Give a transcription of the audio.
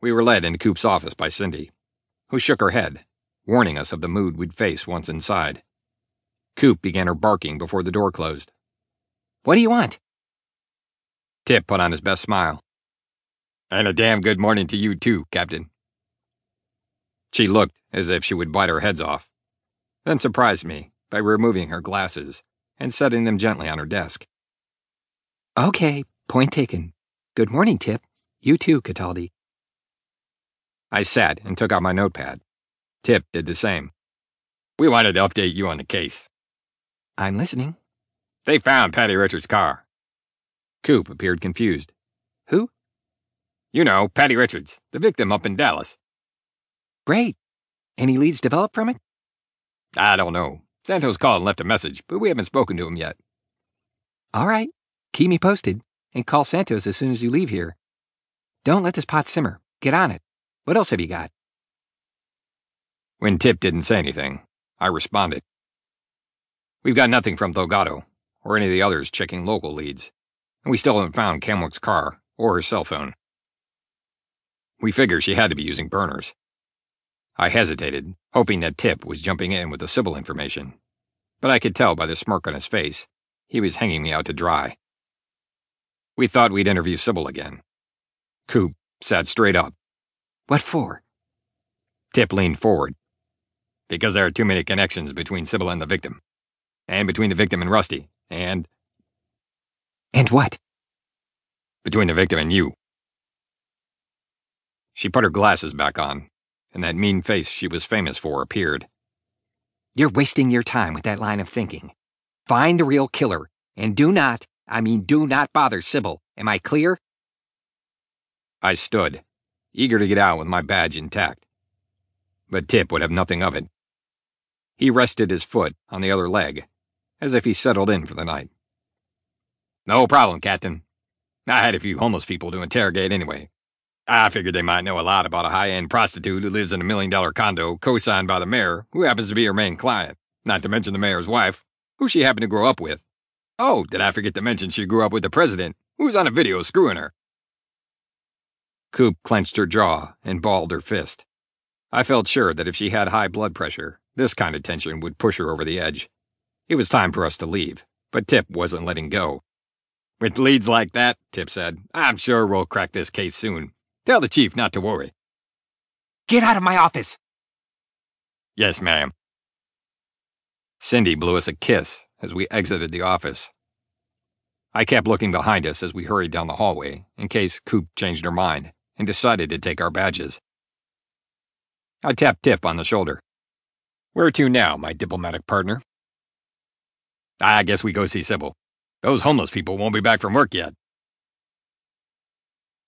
We were led into Coop's office by Cindy, who shook her head, warning us of the mood we'd face once inside. Coop began her barking before the door closed. What do you want? Tip put on his best smile. And a damn good morning to you, too, Captain. She looked as if she would bite our heads off, then surprised me by removing her glasses and setting them gently on her desk. Okay, point taken. Good morning, Tip. You too, Cataldi. I sat and took out my notepad. Tip did the same. We wanted to update you on the case. I'm listening. They found Patty Richards' car. Coop appeared confused. Who? You know, Patty Richards, the victim up in Dallas. Great. Any leads developed from it? I don't know. Santos called and left a message, but we haven't spoken to him yet. All right. Keep me posted, and call Santos as soon as you leave here. Don't let this pot simmer. Get on it. What else have you got? When Tip didn't say anything, I responded. We've got nothing from Delgado, or any of the others checking local leads, and we still haven't found Camwick's car or her cell phone. We figure she had to be using burners. I hesitated, hoping that Tip was jumping in with the Sybil information, but I could tell by the smirk on his face he was hanging me out to dry. We thought we'd interview Sybil again. Coop sat straight up. What for? Tip leaned forward. Because there are too many connections between Sybil and the victim, and between the victim and Rusty, and. And what? Between the victim and you. She put her glasses back on, and that mean face she was famous for appeared. You're wasting your time with that line of thinking. Find the real killer, and do not, I mean, do not bother Sybil. Am I clear? I stood, eager to get out with my badge intact. But Tip would have nothing of it. He rested his foot on the other leg, as if he settled in for the night. No problem, Captain. I had a few homeless people to interrogate anyway. I figured they might know a lot about a high end prostitute who lives in a million dollar condo co signed by the mayor, who happens to be her main client, not to mention the mayor's wife, who she happened to grow up with. Oh, did I forget to mention she grew up with the president, who was on a video screwing her? Coop clenched her jaw and balled her fist. I felt sure that if she had high blood pressure, this kind of tension would push her over the edge. It was time for us to leave, but Tip wasn't letting go. With leads like that, Tip said, I'm sure we'll crack this case soon. Tell the chief not to worry. Get out of my office! Yes, ma'am. Cindy blew us a kiss as we exited the office. I kept looking behind us as we hurried down the hallway in case Coop changed her mind and decided to take our badges. I tapped Tip on the shoulder. Where to now, my diplomatic partner? I guess we go see Sybil. Those homeless people won't be back from work yet.